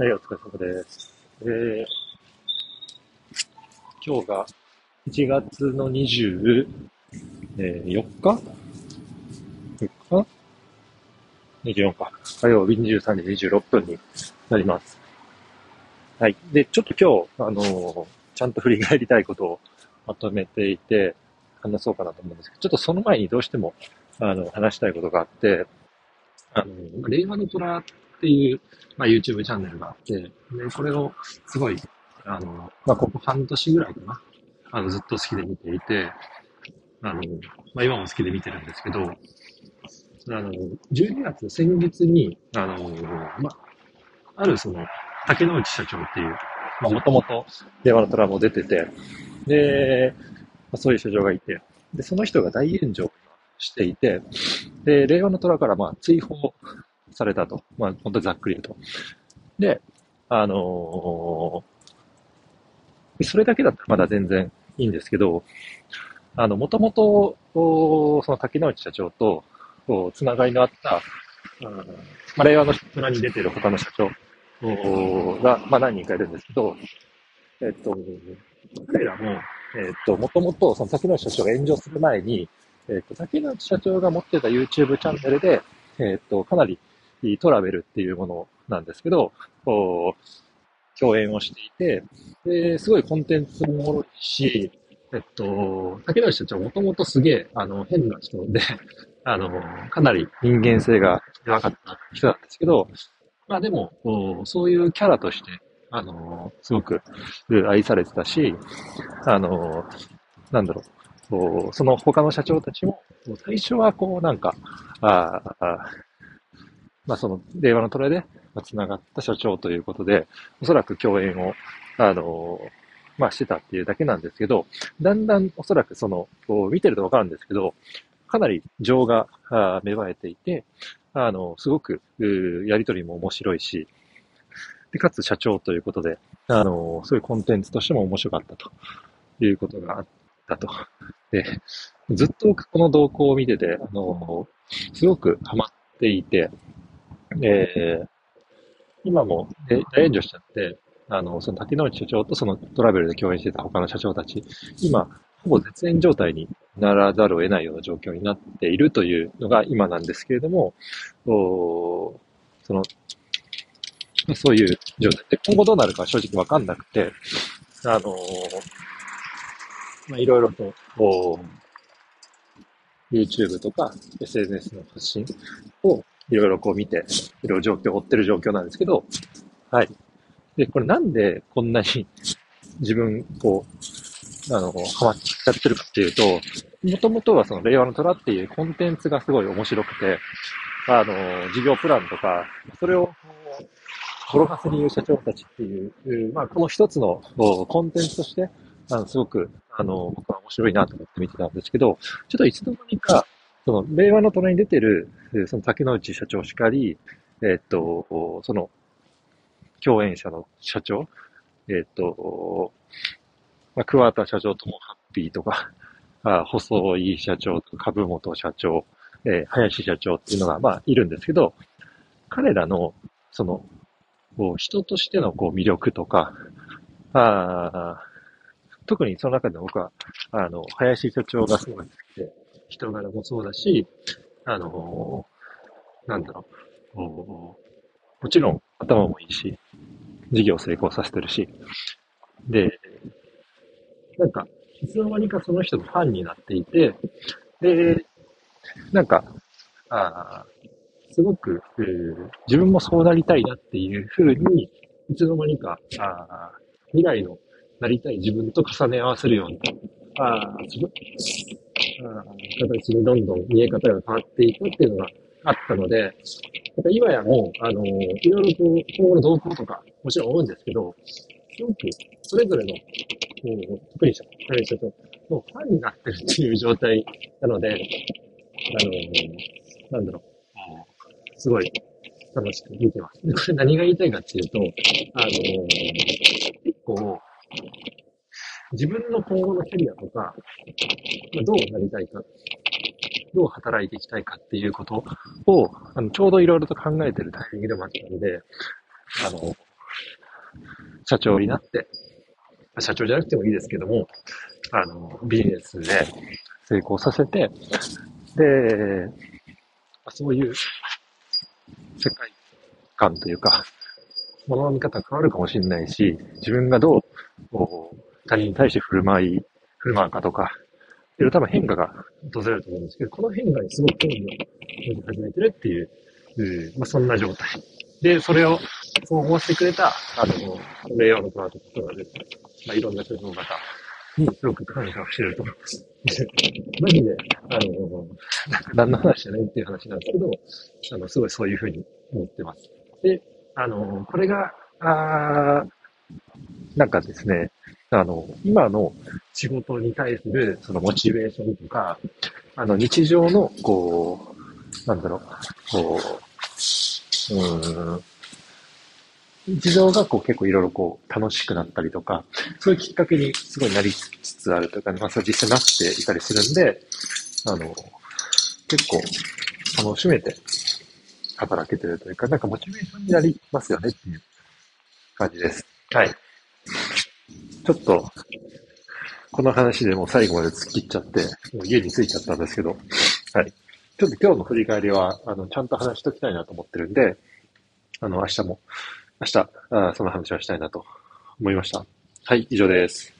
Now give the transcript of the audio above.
はい、お疲れ様です。えー、今日が1月の24日 ?4 日 ?24 か。火曜日23時26分になります。はい。で、ちょっと今日、あのー、ちゃんと振り返りたいことをまとめていて、話そうかなと思うんですけど、ちょっとその前にどうしても、あの、話したいことがあって、あの、令和の虎っていう、まあ、YouTube チャンネルがあって、で、これをすごい、あの、まあ、ここ半年ぐらいかな。あの、ずっと好きで見ていて、あの、まあ、今も好きで見てるんですけど、あの、12月、先月に、あの、まあ、あるその、竹之内社長っていう、まあ、もともと、電話の虎も出てて、で、まあ、そういう社長がいて、で、その人が大炎上していて、で、令和の虎からまあ追放されたと。まあ、本当にざっくり言うと。で、あのー、それだけだったらまだ全然いいんですけど、あの、もともと、その竹之内社長と、つながりのあった、まあ、令和の虎に出てる他の社長が、まあ、何人かいるんですけど、えっと、彼らも、えっと、もともと、その竹之内社長が炎上する前に、えっと、竹之内社長が持ってた YouTube チャンネルで、えっと、かなりトラベルっていうものなんですけど、共演をしていて、で、すごいコンテンツもおもろいし、えっと、竹内社長もともとすげえ、あの、変な人で、あの、かなり人間性が弱かった人なんですけど、まあでも、そういうキャラとして、あの、すごく愛されてたし、あの、なんだろう、その他の社長たちも、最初はこうなんか、ああまあその、令和のトラで繋がった社長ということで、おそらく共演を、あの、まあしてたっていうだけなんですけど、だんだんおそらくその、こう見てるとわかるんですけど、かなり情が芽生えていて、あの、すごく、やりとりも面白いし、で、かつ社長ということで、あの、そういうコンテンツとしても面白かったということがあったと。で、ずっとこの動向を見てて、あの、すごくハマっていて、えー、今も大炎上しちゃって、あの、その竹之内社長とそのトラベルで共演してた他の社長たち、今、ほぼ絶縁状態にならざるを得ないような状況になっているというのが今なんですけれども、おその、そういう状態で、今後どうなるか正直わかんなくて、あのー、まあ、いろいろと、お YouTube とか SNS の発信をいろいろこう見て、いろいろ状況を追ってる状況なんですけど、はい。で、これなんでこんなに自分、こう、あの、ハマっちゃってるかっていうと、もともとはその令和の虎っていうコンテンツがすごい面白くて、あの、事業プランとか、それを、転がす理由社長たちっていう、まあ、この一つのコンテンツとして、あの、すごく、あの、僕は面白いなと思って見てたんですけど、ちょっといつの間にか、その、令和の隣に出てる、その竹之内社長しかり、えっと、その、共演者の社長、えっと、まあ、桑田社長ともハッピーとか、あ細井社長とか、株本社長、えー、林社長っていうのが、まあ、いるんですけど、彼らの、その、こう人としてのこう魅力とか、あ特にその中で僕は、あの、林社長がすごい好きで、人柄もそうだし、あの、なんだろう、もちろん頭もいいし、事業成功させてるし、で、なんか、いつの間にかその人のファンになっていて、で、なんか、あすごく、えー、自分もそうなりたいなっていうふうに、いつの間にか、あ未来のなりたい自分と重ね合わせるような、あ自分、形にどんどん見え方が変わっていくっていうのがあったので、やっぱ今やもう、あの、いろいろと今後の動向とか、もちろん思うんですけど、すごくそれぞれの、うん、特に彼氏と、もうファンになってるっていう状態なので、あの、なんだろう、すごい楽しく見てます。これ何が言いたいかっていうと、あの、結構、自分の今後のキャリアとか、どうなりたいか、どう働いていきたいかっていうことを、あのちょうどいろいろと考えてるタイミングでもあったので、あの、社長になって、社長じゃなくてもいいですけども、あの、ビジネスで成功させて、で、そういう世界観というか、物の見方変わるかもしれないし、自分がどう他人に対して振る舞い、振る舞うかとか、いろいろ多分変化が訪れると思うんですけど、この変化にすごく興味を持ち始めてるっていう、うまあ、そんな状態。で、それを、そう思わせてくれた、あの、令和のプラとかでまあ、いろんな人の方にすごく感謝をしてると思います。マジで、あの、何の話じゃないっていう話なんですけど、あの、すごいそういうふうに思ってます。で、あの、これが、あなんかですね、あの、今の仕事に対するそのモチベーションとか、あの、日常の、こう、なんだろう、こう、うん、日常がこう結構いろいろこう楽しくなったりとか、そういうきっかけにすごいなりつつあるというか、まあそう実際なっていたりするんで、あの、結構楽しめて働けてるというか、なんかモチベーションになりますよねっていう感じです。はい。ちょっと、この話でもう最後まで突っ切っちゃって、もう家に着いちゃったんですけど、はい。ちょっと今日の振り返りは、あの、ちゃんと話しときたいなと思ってるんで、あの、明日も、明日、あその話はしたいなと思いました。はい、以上です。